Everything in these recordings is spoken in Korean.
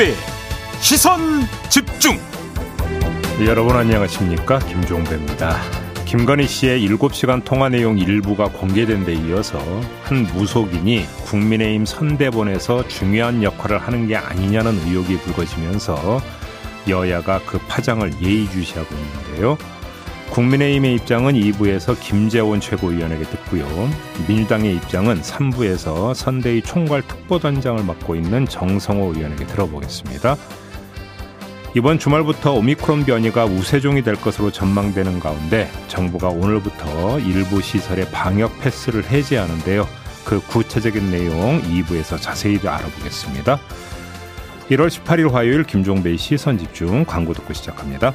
김종배 시선 집중. 여러분 안녕하십니까? 김종배입니다. 김건희 씨의 7시간 통화 내용 일부가 공개된 데 이어서 한 무속인이 국민의힘 선대본에서 중요한 역할을 하는 게 아니냐는 의혹이 불거지면서 여야가 그 파장을 예의주시하고 있는데요. 국민의힘의 입장은 2부에서 김재원 최고위원에게 듣고요. 민주당의 입장은 3부에서 선대위 총괄 특보단장을 맡고 있는 정성호 의원에게 들어보겠습니다. 이번 주말부터 오미크론 변이가 우세종이 될 것으로 전망되는 가운데 정부가 오늘부터 일부 시설의 방역 패스를 해제하는데요. 그 구체적인 내용 2부에서 자세히 알아보겠습니다. 1월 18일 화요일 김종배의 시선 집중 광고 듣고 시작합니다.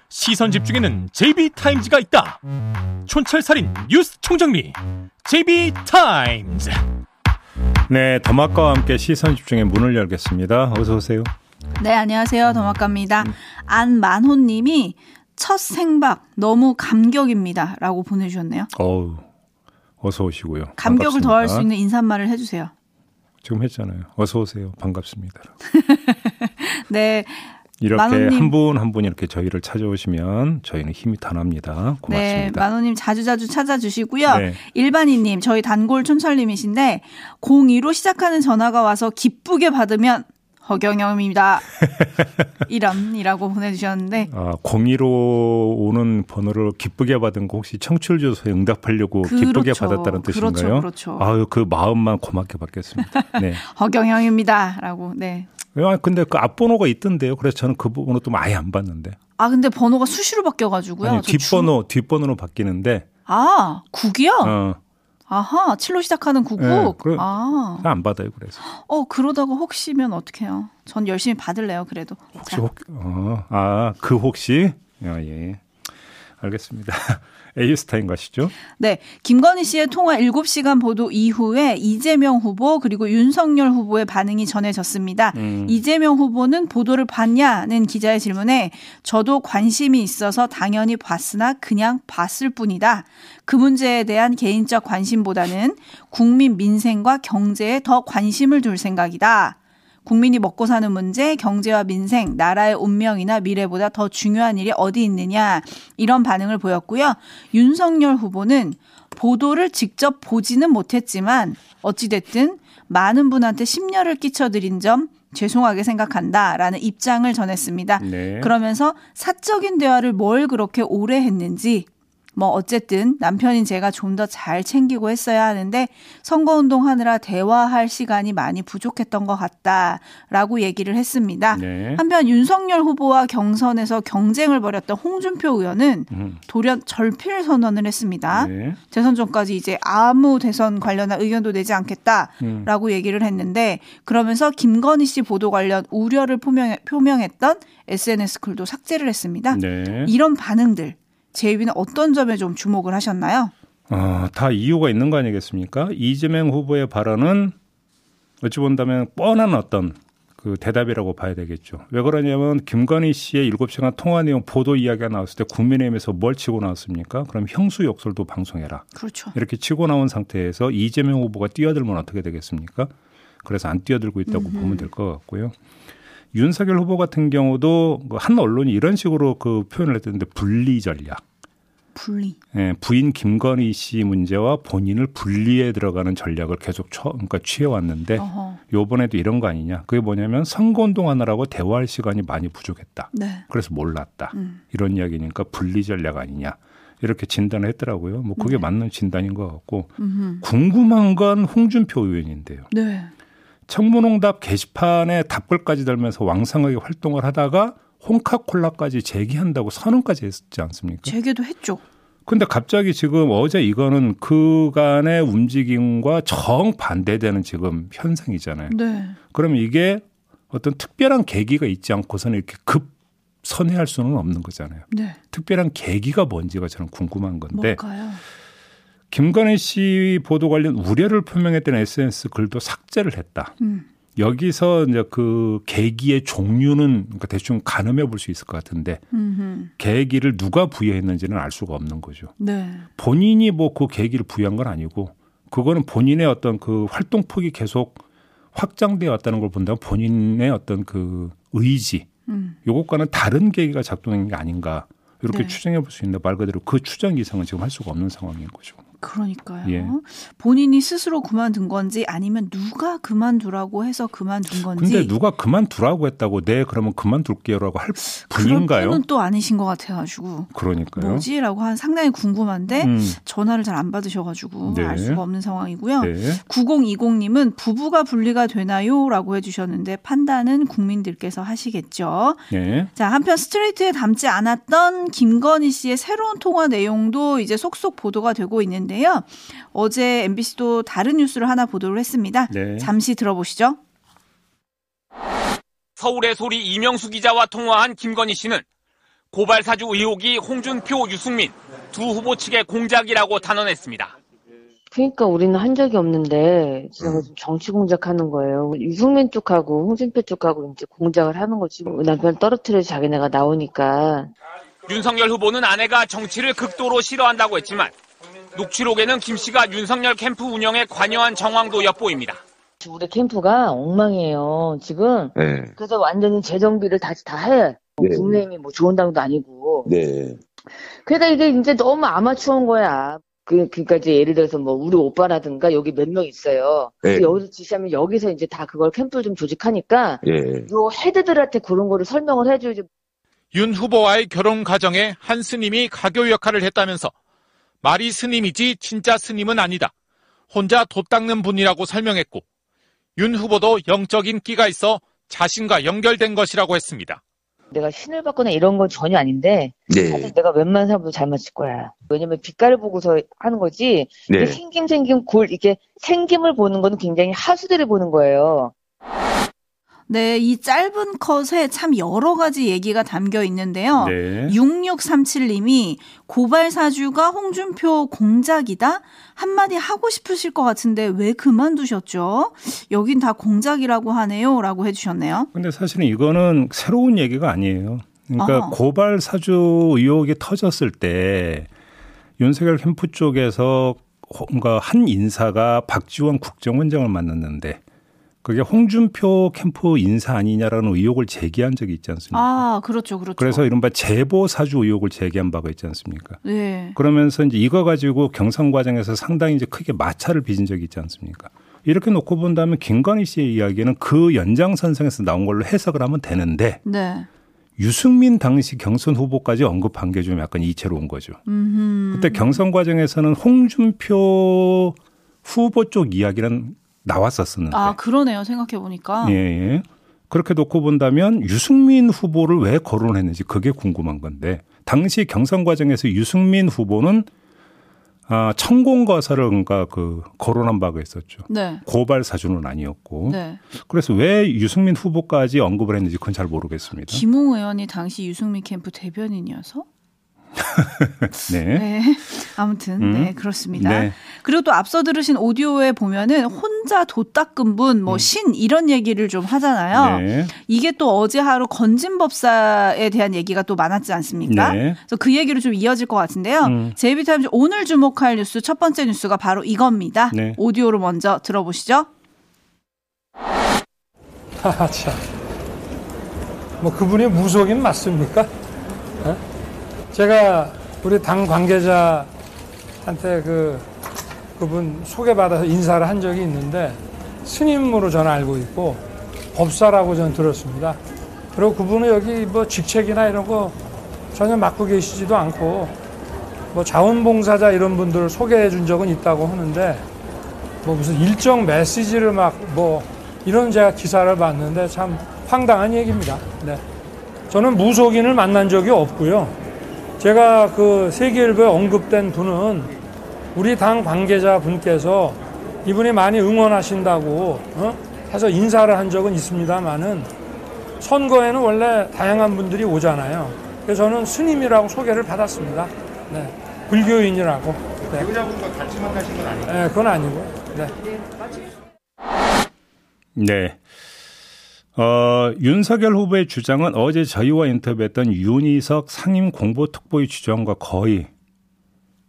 시선 집중에는 JB타임즈가 있다. 촌철살인 뉴스 총정리 JB타임즈. 네, 더마카와 함께 시선 집중의 문을 열겠습니다. 어서 오세요. 네, 안녕하세요. 더마카입니다. 음. 안만호 님이 첫 생박 너무 감격입니다 라고 보내주셨네요. 어우, 어서 오시고요. 감격을 더할 수 있는 인사말을 해주세요. 지금 했잖아요. 어서 오세요. 반갑습니다. 네. 이렇게 한 분 한 분 이렇게 저희를 찾아오시면 저희는 힘이 더 납니다. 고맙습니다. 네, 만호님 자주자주 찾아주시고요. 네. 일반인님, 저희 단골 촌철님이신데 02로 시작하는 전화가 와서 기쁘게 받으면 허경영입니다. 이런이라고 보내주셨는데. 아, 02로 오는 번호를 기쁘게 받은 거 혹시 청취율 조사에 응답하려고 그렇죠. 기쁘게 받았다는 뜻인가요? 그렇죠, 그렇죠. 아유, 그 마음만 고맙게 받겠습니다. 네. 허경영입니다. 라고, 네. 아, 근데 그 앞번호가 있던데요. 그래서 저는 그 번호 또 아예 안 봤는데. 아, 근데 번호가 수시로 바뀌어가지고요. 아니, 뒷번호, 주... 뒷번호로 바뀌는데. 아, 국이요? 어. 아하, 7로 시작하는 국국? 네, 그래, 아. 안 받아요, 그래서. 어, 그러다가 혹시면 어떡해요? 전 열심히 받을래요, 그래도. 혹시, 혹, 어, 아, 그 혹시? 아, 예. 알겠습니다. 에이스타인 가시죠? 네. 김건희 씨의 통화 7시간 보도 이후에 이재명 후보 그리고 윤석열 후보의 반응이 전해졌습니다. 음. 이재명 후보는 보도를 봤냐는 기자의 질문에 저도 관심이 있어서 당연히 봤으나 그냥 봤을 뿐이다. 그 문제에 대한 개인적 관심보다는 국민 민생과 경제에 더 관심을 둘 생각이다. 국민이 먹고 사는 문제, 경제와 민생, 나라의 운명이나 미래보다 더 중요한 일이 어디 있느냐 이런 반응을 보였고요. 윤석열 후보는 보도를 직접 보지는 못했지만 어찌됐든 많은 분한테 심려를 끼쳐드린 점 죄송하게 생각한다라는 입장을 전했습니다. 네. 그러면서 사적인 대화를 뭘 그렇게 오래 했는지 뭐 어쨌든 남편인 제가 좀 더 잘 챙기고 했어야 하는데 선거 운동 하느라 대화할 시간이 많이 부족했던 것 같다라고 얘기를 했습니다. 네. 한편 윤석열 후보와 경선에서 경쟁을 벌였던 홍준표 의원은 음. 돌연 절필 선언을 했습니다. 네. 대선 전까지 이제 아무 대선 관련한 의견도 내지 않겠다라고 음. 얘기를 했는데 그러면서 김건희 씨 보도 관련 우려를 표명, 표명했던 SNS 글도 삭제를 했습니다. 네. 이런 반응들 제이비는 어떤 점에 좀 주목을 하셨나요? 어, 다 이유가 있는 거 아니겠습니까? 이재명 후보의 발언은 어찌 본다면 뻔한 어떤 그 대답이라고 봐야 되겠죠. 왜 그러냐면 김건희 씨의 7시간 통화 내용 보도 이야기가 나왔을 때 국민의힘에서 뭘 치고 나왔습니까? 그럼 형수 욕설도 방송해라. 그렇죠. 이렇게 치고 나온 상태에서 이재명 후보가 뛰어들면 어떻게 되겠습니까? 그래서 안 뛰어들고 있다고 음흠. 보면 될 것 같고요. 윤석열 후보 같은 경우도 그한 언론이 이런 식으로 그 표현을 했던데 분리 전략. 분리. 예, 부인 김건희 씨 문제와 본인을 분리해 들어가는 전략을 계속 처, 그러니까 취해왔는데 어허. 요번에도 이런 거 아니냐. 그게 뭐냐면 선거 운동 하느라고 대화할 시간이 많이 부족했다. 네. 그래서 몰랐다. 음. 이런 이야기니까 분리 전략 아니냐. 이렇게 진단을 했더라고요. 뭐 그게 네. 맞는 진단인 것 같고 음흠. 궁금한 건 홍준표 의원인데요. 네. 청문홍답 게시판에 답글까지 달면서 왕성하게 활동을 하다가 홍카콜라까지 제기한다고 선언까지 했지 않습니까? 제기도 했죠. 근데 갑자기 지금 어제 이거는 그간의 움직임과 정반대되는 지금 현상이잖아요. 네. 그러면 이게 어떤 특별한 계기가 있지 않고서는 이렇게 급 선회할 수는 없는 거잖아요. 네. 특별한 계기가 뭔지가 저는 궁금한 건데 뭘까요? 김건희 씨 보도 관련 우려를 표명했던 SNS 글도 삭제를 했다. 음. 여기서 이제 그 계기의 종류는 그러니까 대충 가늠해 볼 수 있을 것 같은데 음흠. 계기를 누가 부여했는지는 알 수가 없는 거죠. 네. 본인이 뭐 그 계기를 부여한 건 아니고 그거는 본인의 어떤 그 활동 폭이 계속 확장되어 왔다는 걸 본다면 본인의 어떤 그 의지 음. 요것과는 다른 계기가 작동한 게 아닌가 이렇게 네. 추정해 볼 수 있는데 말 그대로 그 추정 이상은 지금 할 수가 없는 상황인 거죠. 그러니까요. 예. 본인이 스스로 그만둔 건지 아니면 누가 그만두라고 해서 그만둔 건지. 근데 누가 그만두라고 했다고 네 그러면 그만둘게요라고 할 그런 분인가요? 분은 또 아니신 것 같아가지고 그러니까요. 뭐지라고 한 상당히 궁금한데 음, 전화를 잘 안 받으셔가지고 네. 알 수가 없는 상황이고요. 네. 9020님은 부부가 분리가 되나요?라고 해주셨는데 판단은 국민들께서 하시겠죠. 네. 자 한편 스트레이트에 담지 않았던 김건희 씨의 새로운 통화 내용도 이제 속속 보도가 되고 있는데 요. 어제 MBC도 다른 뉴스를 하나 보도를 했습니다. 네. 잠시 들어보시죠. 서울의 소리 이명수 기자와 통화한 김건희 씨는 고발 사주 의혹이 홍준표, 유승민 두 후보 측의 공작이라고 단언했습니다. 그러니까 우리는 한 적이 없는데 제가 좀 정치 공작하는 거예요. 유승민 쪽하고 홍준표 쪽하고 이제 공작을 하는 거지. 남편 떨어뜨려 자기네가 나오니까 윤석열 후보는 아내가 정치를 극도로 싫어한다고 했지만 녹취록에는 김 씨가 윤석열 캠프 운영에 관여한 정황도 엿보입니다. 우리 캠프가 엉망이에요. 지금 네. 그래서 완전히 재정비를 다시 다 해. 뭐 네. 국내임이 뭐 좋은 당도 아니고. 네. 그러니까 이게 이제 너무 아마추어인 거야. 그, 그니까 이제 예를 들어서 뭐 우리 오빠라든가 여기 몇 명 있어요. 네. 그래서 여기서 지시하면 여기서 이제 다 그걸 캠프를 좀 조직하니까 예. 요 헤드들한테 그런 거를 설명을 해줘야지. 윤 후보와의 결혼 과정에 한 스님이 가교 역할을 했다면서 말이 스님이지 진짜 스님은 아니다. 혼자 돛 닦는 분이라고 설명했고 윤 후보도 영적인 끼가 있어 자신과 연결된 것이라고 했습니다. 내가 신을 받거나 이런 건 전혀 아닌데 사실 네. 내가 웬만한 사람도 잘 맞을 거야. 왜냐면 빛깔을 보고서 하는 거지. 네. 생김 생김 골 이게 생김을 보는 거는 굉장히 하수들을 보는 거예요. 네, 이 짧은 컷에 참 여러 가지 얘기가 담겨 있는데요. 네. 6637님이 고발 사주가 홍준표 공작이다? 한마디 하고 싶으실 것 같은데 왜 그만두셨죠? 여긴 다 공작이라고 하네요. 라고 해주셨네요. 근데 사실은 이거는 새로운 얘기가 아니에요. 그러니까 아하. 고발 사주 의혹이 터졌을 때 윤석열 캠프 쪽에서 뭔가 한 인사가 박지원 국정원장을 만났는데 그게 홍준표 캠프 인사 아니냐라는 의혹을 제기한 적이 있지 않습니까? 아, 그렇죠. 그렇죠. 그래서 이른바 제보 사주 의혹을 제기한 바가 있지 않습니까? 네. 그러면서 이제 이거 가지고 경선 과정에서 상당히 이제 크게 마찰을 빚은 적이 있지 않습니까? 이렇게 놓고 본다면 김건희 씨의 이야기는 그 연장선상에서 나온 걸로 해석을 하면 되는데 네. 유승민 당시 경선 후보까지 언급한 게 좀 약간 이채로운 거죠. 음. 그때 경선 과정에서는 홍준표 후보 쪽 이야기는 나왔었었는데. 아, 그러네요. 생각해 보니까. 예, 예. 그렇게 놓고 본다면 유승민 후보를 왜 거론했는지 그게 궁금한 건데 당시 경선 과정에서 유승민 후보는 아, 천공거사를 그러니까 그 거론한 바가 있었죠. 네. 고발 사주는 아니었고. 네. 그래서 왜 유승민 후보까지 언급을 했는지 그건 잘 모르겠습니다. 김웅 의원이 당시 유승민 캠프 대변인이어서? 네. 네. 아무튼, 음. 네, 그렇습니다. 네. 그리고 또 앞서 들으신 오디오에 보면은 혼자 돛 닦은 분, 뭐 신 이런 얘기를 좀 하잖아요. 음. 네. 이게 또 어제 하루 건진법사에 대한 얘기가 또 많았지 않습니까? 네. 그래서 그 얘기로 좀 이어질 것 같은데요. 음. 제이비타임즈 오늘 주목할 뉴스 첫 번째 뉴스가 바로 이겁니다. 네. 오디오로 먼저 들어보시죠. 아, 참. 뭐 그분이 무속인 맞습니까? 예? 제가 우리 당 관계자 한테 그 그분 소개받아서 인사를 한 적이 있는데 스님으로 저는 알고 있고 법사라고 저는 들었습니다. 그리고 그분은 여기 뭐 직책이나 이런 거 전혀 맡고 계시지도 않고 뭐 자원봉사자 이런 분들을 소개해 준 적은 있다고 하는데 뭐 무슨 일정 메시지를 막 뭐 이런 제가 기사를 봤는데 참 황당한 얘기입니다. 네. 저는 무속인을 만난 적이 없고요. 제가 그 세계일보에 언급된 분은 우리 당 관계자 분께서 이분이 많이 응원하신다고 어? 해서 인사를 한 적은 있습니다만은 선거에는 원래 다양한 분들이 오잖아요. 그래서 저는 스님이라고 소개를 받았습니다. 네. 불교인이라고. 네. 여자분과 같이 만나신 건 아니에요? 네, 그건 아니고. 네. 네. 어, 윤석열 후보의 주장은 어제 저희와 인터뷰했던 윤희석 상임 공보특보의 주장과 거의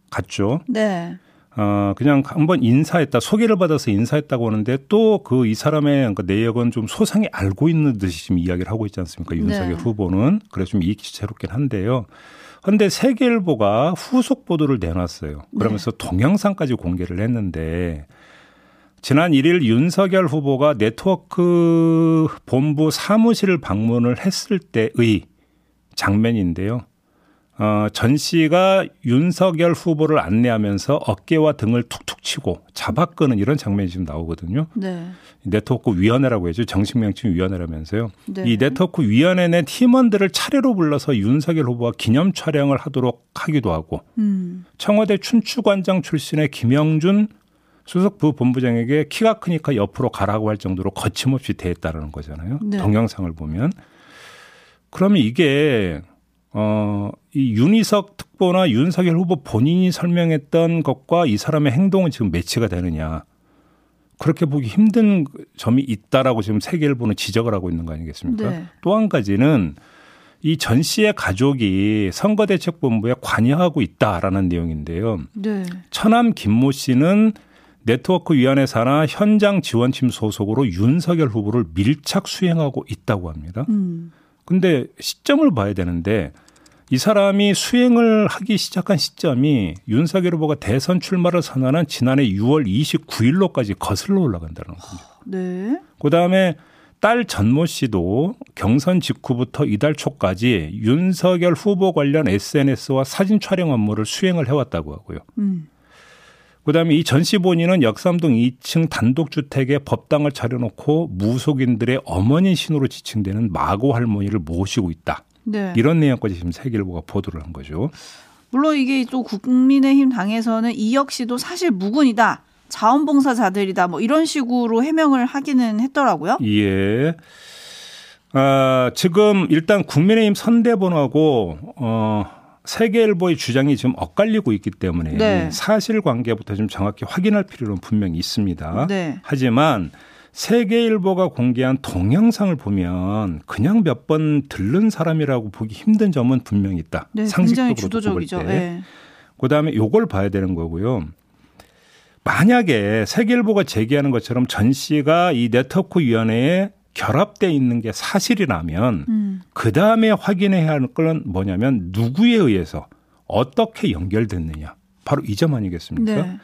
같죠. 네. 어, 그냥 한번 인사했다, 소개를 받아서 인사했다고 하는데 또 그 이 사람의 그 내역은 좀 소상히 알고 있는 듯이 지금 이야기를 하고 있지 않습니까? 윤석열 네. 후보는. 그래서 좀 이익지체롭긴 한데요. 그런데 세계일보가 후속 보도를 내놨어요. 그러면서 동영상까지 공개를 했는데 지난 1일 윤석열 후보가 네트워크 본부 사무실을 방문을 했을 때의 장면인데요. 어, 전 씨가 윤석열 후보를 안내하면서 어깨와 등을 툭툭 치고 잡아끄는 이런 장면이 지금 나오거든요. 네. 네트워크 위원회라고 해죠. 정식 명칭 위원회라면서요. 네. 이 네트워크 위원회 내 팀원들을 차례로 불러서 윤석열 후보와 기념 촬영을 하도록 하기도 하고 음. 청와대 춘추관장 출신의 김영준 수석 부 본부장에게 키가 크니까 옆으로 가라고 할 정도로 거침없이 대했다라는 거잖아요. 네. 동영상을 보면. 그러면 이게 어, 이 윤희석 특보나 윤석열 후보 본인이 설명했던 것과 이 사람의 행동은 지금 매치가 되느냐. 그렇게 보기 힘든 점이 있다라고 지금 세계일보는 지적을 하고 있는 거 아니겠습니까? 네. 또한 가지는 이 전 씨의 가족이 선거대책본부에 관여하고 있다라는 내용인데요. 네. 처남 김모 씨는 네트워크 위원회 산하 현장 지원팀 소속으로 윤석열 후보를 밀착 수행하고 있다고 합니다. 음. 근데 시점을 봐야 되는데 이 사람이 수행을 하기 시작한 시점이 윤석열 후보가 대선 출마를 선언한 지난해 6월 29일로까지 거슬러 올라간다는 겁니다. 네. 그 다음에 딸 전모 씨도 경선 직후부터 이달 초까지 윤석열 후보 관련 SNS와 사진 촬영 업무를 수행을 해왔다고 하고요. 음. 그다음에 이 전씨 본인은 역삼동 2층 단독주택에 법당을 차려놓고 무속인들의 어머니 신으로 지칭되는 마고 할머니를 모시고 있다. 네. 이런 내용까지 지금 세계일보가 보도를 한 거죠. 물론 이게 또 국민의힘 당에서는 이 역시도 사실 무근이다. 자원봉사자들이다. 뭐 이런 식으로 해명을 하기는 했더라고요. 예. 아, 지금 일단 국민의힘 선대본하고 어 세계일보의 주장이 지금 엇갈리고 있기 때문에 네. 사실관계부터 좀 정확히 확인할 필요는 분명히 있습니다. 네. 하지만 세계일보가 공개한 동영상을 보면 그냥 몇 번 들른 사람이라고 보기 힘든 점은 분명히 있다. 네, 상식적으로 주도적이죠. 볼 때. 네. 그다음에 요걸 봐야 되는 거고요. 만약에 세계일보가 제기하는 것처럼 전 씨가 이 네트워크 위원회에 결합돼 있는 게 사실이라면 음. 그 다음에 확인해야 할 건 뭐냐면 누구에 의해서 어떻게 연결됐느냐. 바로 이 점 아니겠습니까? 네.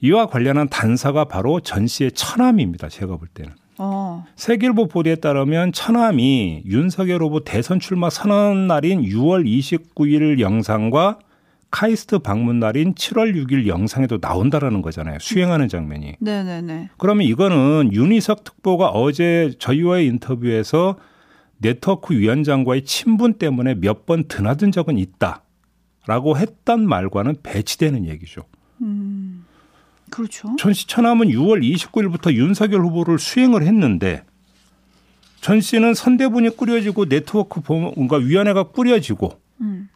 이와 관련한 단서가 바로 전 씨의 처남입니다. 제가 볼 때는. 어. 세계일보 보도에 따르면 처남이 윤석열 후보 대선 출마 선언 날인 6월 29일 영상과 카이스트 방문 날인 7월 6일 영상에도 나온다라는 거잖아요. 수행하는 장면이. 네네네. 그러면 이거는 윤희석 특보가 어제 저희와의 인터뷰에서 네트워크 위원장과의 친분 때문에 몇 번 드나든 적은 있다라고 했던 말과는 배치되는 얘기죠. 그렇죠. 전씨 처남은 6월 29일부터 윤석열 후보를 수행을 했는데 전 씨는 선대본이 꾸려지고 네트워크 뭔가 위원회가 꾸려지고 음.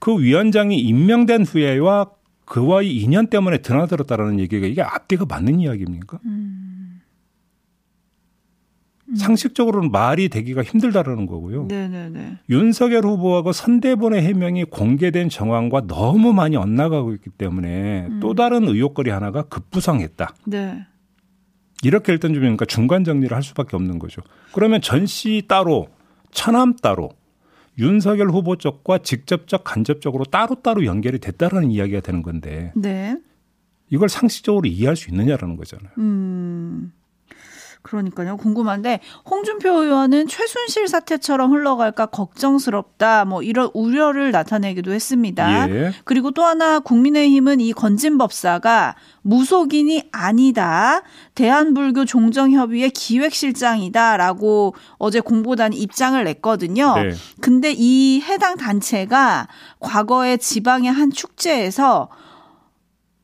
그 위원장이 임명된 후에와 그와의 인연 때문에 드나들었다라는 얘기가 이게 앞뒤가 맞는 이야기입니까? 상식적으로는 말이 되기가 힘들다라는 거고요. 네네네. 윤석열 후보하고 선대본의 해명이 공개된 정황과 너무 많이 엇나가고 있기 때문에 또 다른 의혹거리 하나가 급부상했다. 네. 이렇게 일단 좀 그러니까 중간 정리를 할 수밖에 없는 거죠. 그러면 전 씨 따로, 처남 따로, 윤석열 후보 쪽과 직접적, 간접적으로 따로따로 연결이 됐다라는 이야기가 되는 건데 네. 이걸 상식적으로 이해할 수 있느냐라는 거잖아요. 음. 그러니까요. 궁금한데 홍준표 의원은 최순실 사태처럼 흘러갈까 걱정스럽다. 뭐 이런 우려를 나타내기도 했습니다. 예. 그리고 또 하나 국민의힘은 이 건진 법사가 무속인이 아니다. 대한불교 종정협의회 기획실장이다라고 어제 공보단이 입장을 냈거든요. 네. 근데 이 해당 단체가 과거에 지방의 한 축제에서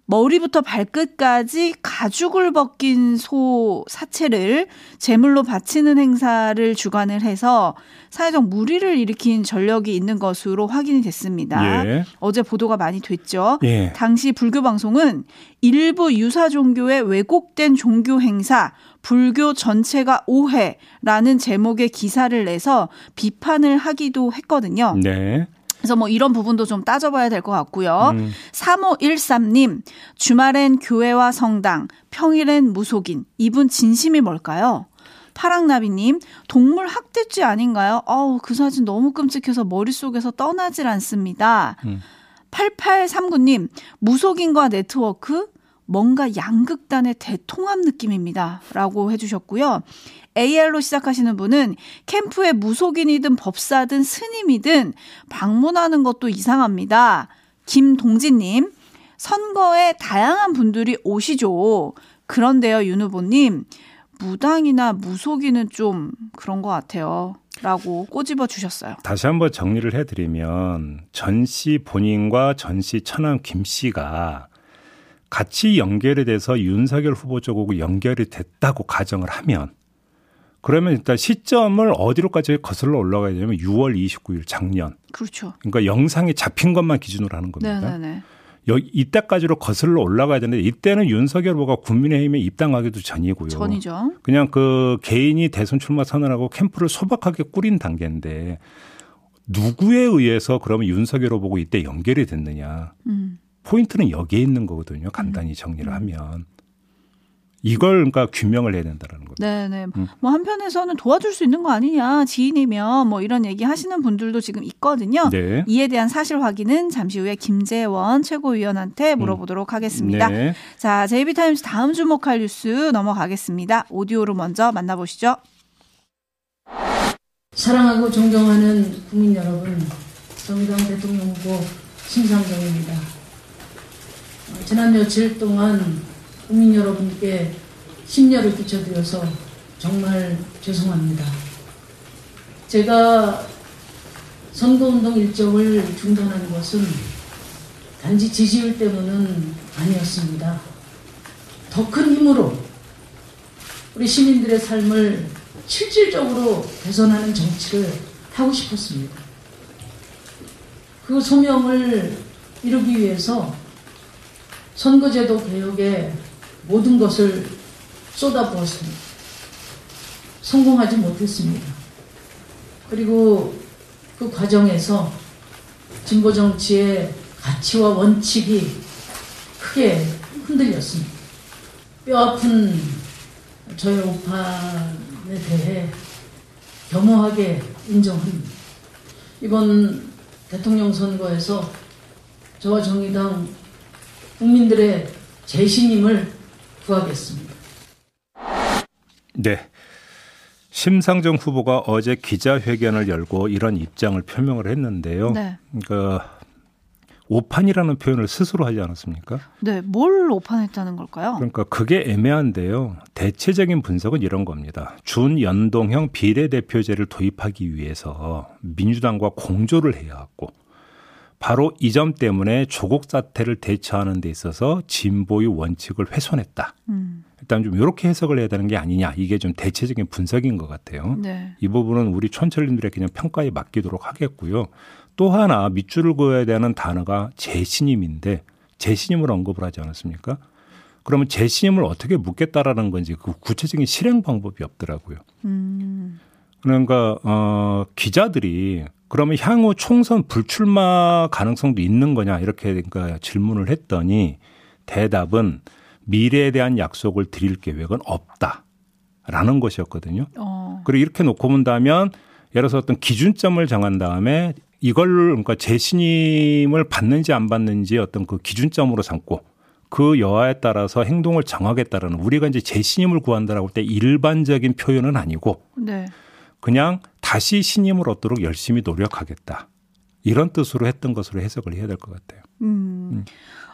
머리부터 발끝까지 가죽을 벗긴 소 사체를 제물로 바치는 행사를 주관을 해서 사회적 무리를 일으킨 전력이 있는 것으로 확인이 됐습니다. 예. 어제 보도가 많이 됐죠. 예. 당시 불교 방송은 일부 유사 종교의 왜곡된 종교 행사 불교 전체가 오해라는 제목의 기사를 내서 비판을 하기도 했거든요. 네. 그래서 뭐 이런 부분도 좀 따져봐야 될 것 같고요. 음. 3513님, 주말엔 교회와 성당, 평일엔 무속인. 이분 진심이 뭘까요? 파랑나비님, 동물 학대죄 아닌가요? 어우, 그 사진 너무 끔찍해서 머릿속에서 떠나질 않습니다. 음. 8839님, 무속인과 네트워크? 뭔가 양극단의 대통합 느낌입니다. 라고 해주셨고요. AL로 시작하시는 분은 캠프에 무속인이든 법사든 스님이든 방문하는 것도 이상합니다. 김동진님, 선거에 다양한 분들이 오시죠. 그런데요, 윤 후보님, 무당이나 무속인은 좀 그런 것 같아요. 라고 꼬집어 주셨어요. 다시 한번 정리를 해드리면 전 씨 본인과 전 씨 처남 김 씨가 같이 연결이 돼서 윤석열 후보 쪽하고 연결이 됐다고 가정을 하면 그러면 일단 시점을 어디로까지 거슬러 올라가야 되냐면 6월 29일 작년. 그렇죠. 그러니까 영상이 잡힌 것만 기준으로 하는 겁니다. 네네네. 여, 이때까지로 거슬러 올라가야 되는데 이때는 윤석열 후보가 국민의힘에 입당하기도 전이고요. 전이죠. 그냥 그 개인이 대선 출마 선언하고 캠프를 소박하게 꾸린 단계인데 누구에 의해서 그러면 윤석열 후보고 이때 연결이 됐느냐. 음. 포인트는 여기에 있는 거거든요. 간단히 정리를 하면. 이걸 그러니까 규명을 해야 된다는 거죠. 네 네. 음. 뭐 한편에서는 도와줄 수 있는 거 아니냐 지인이면 뭐 이런 얘기 하시는 분들도 지금 있거든요. 네. 이에 대한 사실 확인은 잠시 후에 김재원 최고위원한테 물어보도록 하겠습니다. 네. 자, JB타임스 다음 주목할 뉴스 넘어가겠습니다. 오디오로 먼저 만나보시죠. 사랑하고 존경하는 국민 여러분, 정의당 대통령 후보 심상정입니다. 어, 지난 며칠 동안 국민 여러분께 심려를 끼쳐드려서 정말 죄송합니다. 제가 선거운동 일정을 중단한 것은 단지 지지율 때문은 아니었습니다. 더 큰 힘으로 우리 시민들의 삶을 실질적으로 개선하는 정치를 하고 싶었습니다. 그 소명을 이루기 위해서 선거제도 개혁에 모든 것을 쏟아부었습니다. 성공하지 못했습니다. 그리고 그 과정에서 진보 정치의 가치와 원칙이 크게 흔들렸습니다. 뼈 아픈 저의 오판에 대해 겸허하게 인정합니다. 이번 대통령 선거에서 저와 정의당 국민들의 재신임을 구하겠습니다. 네. 심상정 후보가 어제 기자회견을 열고 이런 입장을 표명을 했는데요. 네. 그러니까 오판이라는 표현을 스스로 하지 않았습니까? 네, 뭘 오판했다는 걸까요? 그러니까 그게 애매한데요. 대체적인 분석은 이런 겁니다. 준연동형 비례대표제를 도입하기 위해서 민주당과 공조를 해야 하고 바로 이 점 때문에 조국 사태를 대처하는 데 있어서 진보의 원칙을 훼손했다. 음, 일단 좀 이렇게 해석을 해야 되는 게 아니냐. 이게 좀 대체적인 분석인 것 같아요. 네. 이 부분은 우리 촌철님들의 그냥 평가에 맡기도록 하겠고요. 또 하나 밑줄을 그어야 되는 단어가 재신임인데 재신임을 언급을 하지 않았습니까? 그러면 재신임을 어떻게 묻겠다라는 건지 그 구체적인 실행 방법이 없더라고요. 음, 그러니까 어 기자들이 그러면 향후 총선 불출마 가능성도 있는 거냐 이렇게 그러니까 질문을 했더니 대답은 미래에 대한 약속을 드릴 계획은 없다라는 것이었거든요. 어, 그리고 이렇게 놓고 본다면 예를 들어서 어떤 기준점을 정한 다음에 이걸 그러니까 재신임을 받는지 안 받는지 어떤 그 기준점으로 삼고 그 여하에 따라서 행동을 정하겠다라는 우리가 이제 재신임을 구한다라고 할 때 일반적인 표현은 아니고 네. 그냥 다시 신임을 얻도록 열심히 노력하겠다. 이런 뜻으로 했던 것으로 해석을 해야 될 것 같아요. 음. 음.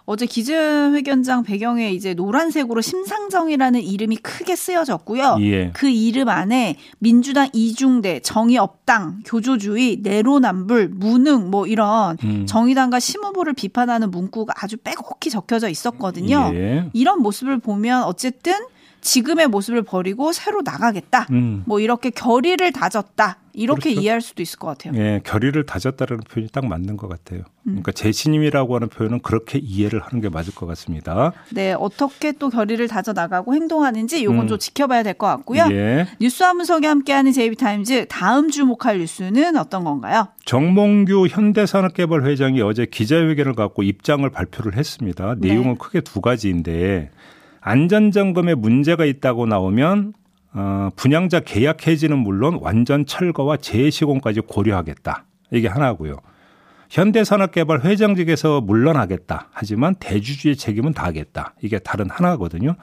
어제 기자회견장 배경에 이제 노란색으로 심상정이라는 이름이 크게 쓰여졌고요. 예. 그 이름 안에 민주당 이중대, 정의업당, 교조주의, 내로남불, 무능 뭐 이런 음. 정의당과 심후보를 비판하는 문구가 아주 빼곡히 적혀져 있었거든요. 예. 이런 모습을 보면 어쨌든 지금의 모습을 버리고 새로 나가겠다. 음. 뭐 이렇게 결의를 다졌다. 이렇게 그렇죠. 이해할 수도 있을 것 같아요. 예, 결의를 다졌다라는 표현이 딱 맞는 것 같아요. 음. 그러니까 재신임이라고 하는 표현은 그렇게 이해를 하는 게 맞을 것 같습니다. 네, 어떻게 또 결의를 다져 나가고 행동하는지 요건 음. 좀 지켜봐야 될 것 같고요. 예. 뉴스 한분석이 함께하는 제이비타임즈 다음 주목할 뉴스는 어떤 건가요? 정몽규 현대산업개발 회장이 어제 기자회견을 갖고 입장을 발표를 했습니다. 네. 내용은 크게 두 가지인데 안전점검에 문제가 있다고 나오면 어, 분양자 계약 해지는 물론 완전 철거와 재시공까지 고려하겠다. 이게 하나고요. 현대산업개발 회장직에서 물러나겠다. 하지만 대주주의 책임은 다하겠다. 이게 다른 하나거든요.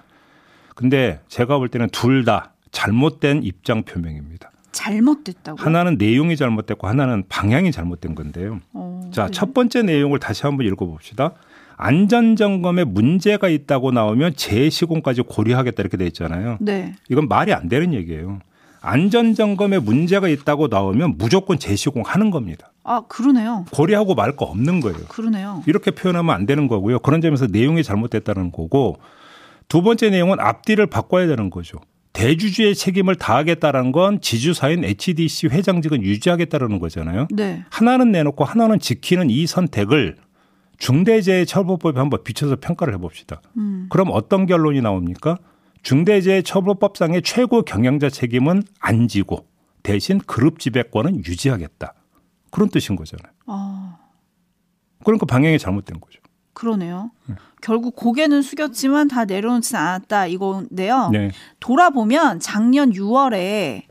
근데 제가 볼 때는 둘 다 잘못된 입장 표명입니다. 잘못됐다고. 하나는 내용이 잘못됐고 하나는 방향이 잘못된 건데요. 어, 자, 네. 첫 번째 내용을 다시 한번 읽어봅시다. 안전 점검에 문제가 있다고 나오면 재시공까지 고려하겠다 이렇게 돼 있잖아요. 네. 이건 말이 안 되는 얘기예요. 안전 점검에 문제가 있다고 나오면 무조건 재시공하는 겁니다. 아, 그러네요. 고려하고 말 거 없는 거예요. 그러네요. 이렇게 표현하면 안 되는 거고요. 그런 점에서 내용이 잘못됐다는 거고 두 번째 내용은 앞뒤를 바꿔야 되는 거죠. 대주주의 책임을 다하겠다는 건 지주사인 HDC 회장직은 유지하겠다는 거잖아요. 네. 하나는 내놓고 하나는 지키는 이 선택을 중대재해처벌법에 한번 비춰서 평가를 해봅시다. 음. 그럼 어떤 결론이 나옵니까? 중대재해처벌법상의 최고 경영자 책임은 안 지고 대신 그룹 지배권은 유지하겠다. 그런 뜻인 거잖아요. 아, 그러니까 방향이 잘못된 거죠. 그러네요. 결국 고개는 숙였지만 다 내려놓지는 않았다 이건데요. 네. 돌아보면 작년 6월에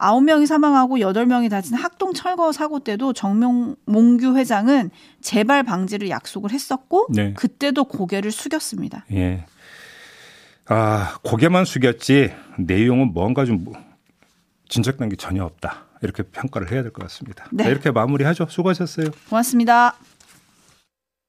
9명이 사망하고 8명이 다친 학동 철거 사고 때도 정몽규 회장은 재발 방지를 약속을 했었고 네. 그때도 고개를 숙였습니다. 예. 아, 고개만 숙였지 내용은 뭔가 좀 진척된 게 전혀 없다. 이렇게 평가를 해야 될 것 같습니다. 네. 자, 이렇게 마무리하죠. 수고하셨어요. 고맙습니다.